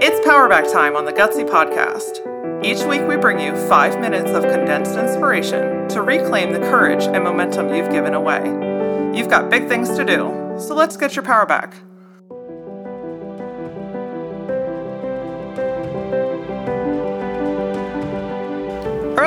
It's Powerback time on the Gutsy Podcast. Each week, we bring you five minutes of condensed inspiration to reclaim the courage and momentum you've given away. You've got big things to do, so let's get your power back.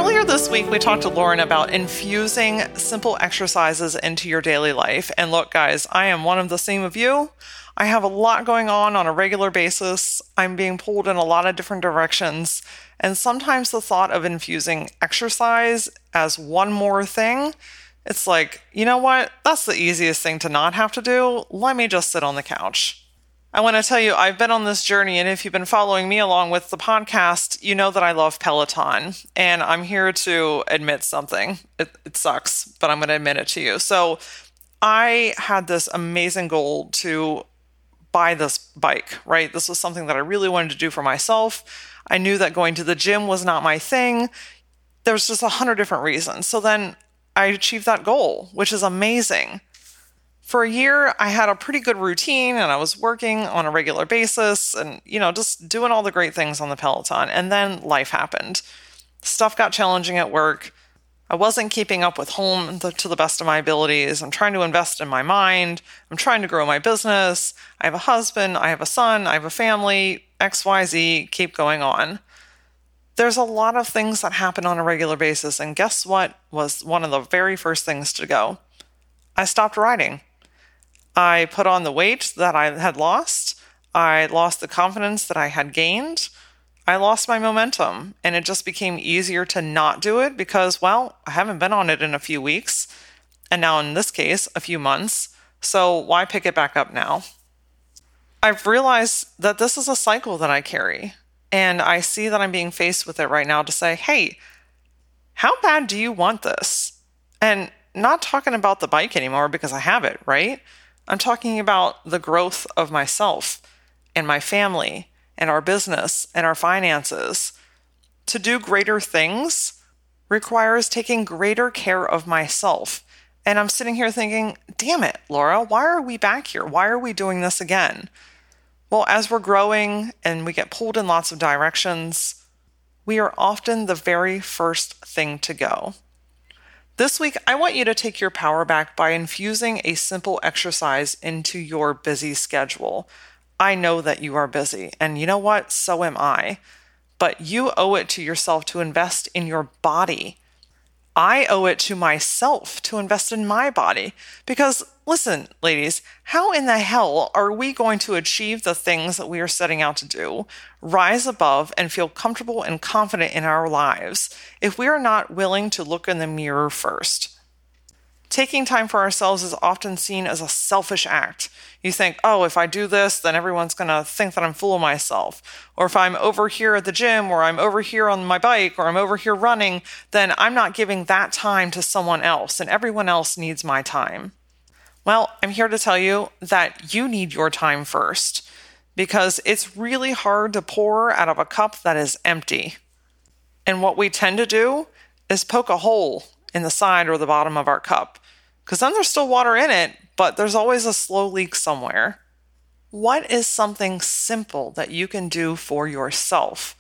Earlier this week, we talked to Lauren about infusing simple exercises into your daily life. And look, guys, I am one of the same of you. I have a lot going on on a regular basis. I'm being pulled in a lot of different directions. And sometimes the thought of infusing exercise as one more thing, it's like, you know what? That's the easiest thing to not have to do. Let me just sit on the couch. I want to tell you, I've been on this journey, and if you've been following me along with the podcast, you know that I love Peloton. And I'm here to admit something. It, it sucks, but I'm going to admit it to you. So, I had this amazing goal to buy this bike, right? This was something that I really wanted to do for myself. I knew that going to the gym was not my thing. There was just a hundred different reasons. So then I achieved that goal, which is amazing. For a year, I had a pretty good routine and I was working on a regular basis and, you know, just doing all the great things on the Peloton. And then life happened. Stuff got challenging at work. I wasn't keeping up with home to the best of my abilities. I'm trying to invest in my mind. I'm trying to grow my business. I have a husband. I have a son. I have a family. XYZ, keep going on. There's a lot of things that happen on a regular basis. And guess what was one of the very first things to go? I stopped riding. I put on the weight that I had lost. I lost the confidence that I had gained. I lost my momentum and it just became easier to not do it because, well, I haven't been on it in a few weeks. And now, in this case, a few months. So why pick it back up now? I've realized that this is a cycle that I carry. And I see that I'm being faced with it right now to say, hey, how bad do you want this? And not talking about the bike anymore because I have it, right? I'm talking about the growth of myself and my family and our business and our finances. To do greater things requires taking greater care of myself. And I'm sitting here thinking, damn it, Laura, why are we back here? Why are we doing this again? Well, as we're growing and we get pulled in lots of directions, we are often the very first thing to go. This week, I want you to take your power back by infusing a simple exercise into your busy schedule. I know that you are busy, and you know what? So am I. But you owe it to yourself to invest in your body. I owe it to myself to invest in my body. Because, listen, ladies, how in the hell are we going to achieve the things that we are setting out to do, rise above, and feel comfortable and confident in our lives if we are not willing to look in the mirror first? Taking time for ourselves is often seen as a selfish act. You think, oh, if I do this, then everyone's going to think that I'm fooling myself. Or if I'm over here at the gym, or I'm over here on my bike, or I'm over here running, then I'm not giving that time to someone else, and everyone else needs my time. Well, I'm here to tell you that you need your time first because it's really hard to pour out of a cup that is empty. And what we tend to do is poke a hole in the side or the bottom of our cup because then there's still water in it, but there's always a slow leak somewhere. What is something simple that you can do for yourself?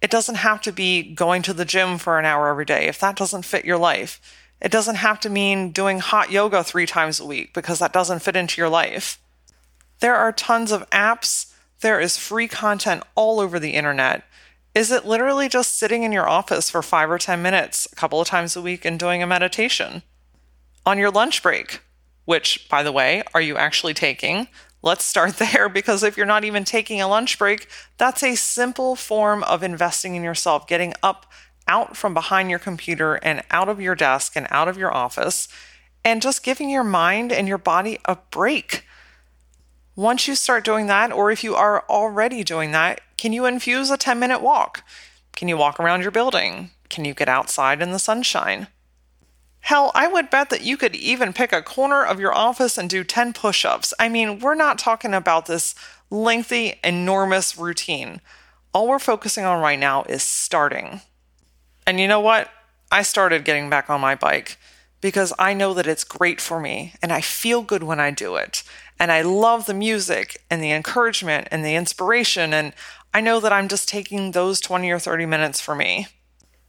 It doesn't have to be going to the gym for an hour every day if that doesn't fit your life. It doesn't have to mean doing hot yoga three times a week because that doesn't fit into your life. There are tons of apps. There is free content all over the internet. Is it literally just sitting in your office for five or 10 minutes a couple of times a week and doing a meditation? On your lunch break, which, by the way, are you actually taking? Let's start there because if you're not even taking a lunch break, that's a simple form of investing in yourself, getting up out from behind your computer and out of your desk and out of your office and just giving your mind and your body a break. Once you start doing that, or if you are already doing that, can you infuse a 10 minute walk? Can you walk around your building? Can you get outside in the sunshine? Hell, I would bet that you could even pick a corner of your office and do 10 push ups. I mean, we're not talking about this lengthy, enormous routine. All we're focusing on right now is starting. And you know what? I started getting back on my bike because I know that it's great for me and I feel good when I do it. And I love the music and the encouragement and the inspiration. And I know that I'm just taking those 20 or 30 minutes for me.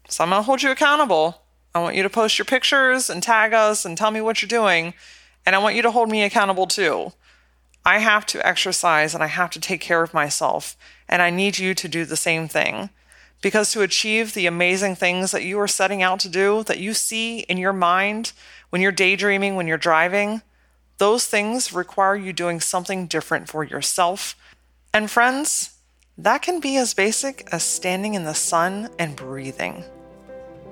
So I'm going to hold you accountable. I want you to post your pictures and tag us and tell me what you're doing. And I want you to hold me accountable too. I have to exercise and I have to take care of myself. And I need you to do the same thing. Because to achieve the amazing things that you are setting out to do, that you see in your mind when you're daydreaming, when you're driving, those things require you doing something different for yourself. And friends, that can be as basic as standing in the sun and breathing.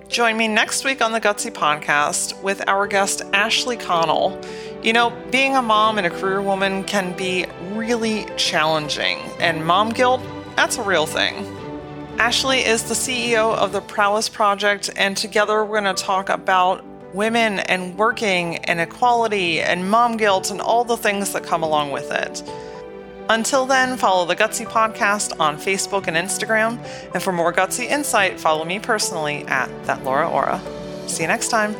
Join me next week on the Gutsy Podcast with our guest, Ashley Connell. You know, being a mom and a career woman can be really challenging, and mom guilt, that's a real thing. Ashley is the CEO of the Prowess Project, and together we're going to talk about women and working and equality and mom guilt and all the things that come along with it. Until then, follow the Gutsy Podcast on Facebook and Instagram. And for more Gutsy insight, follow me personally at that Laura Ora. See you next time.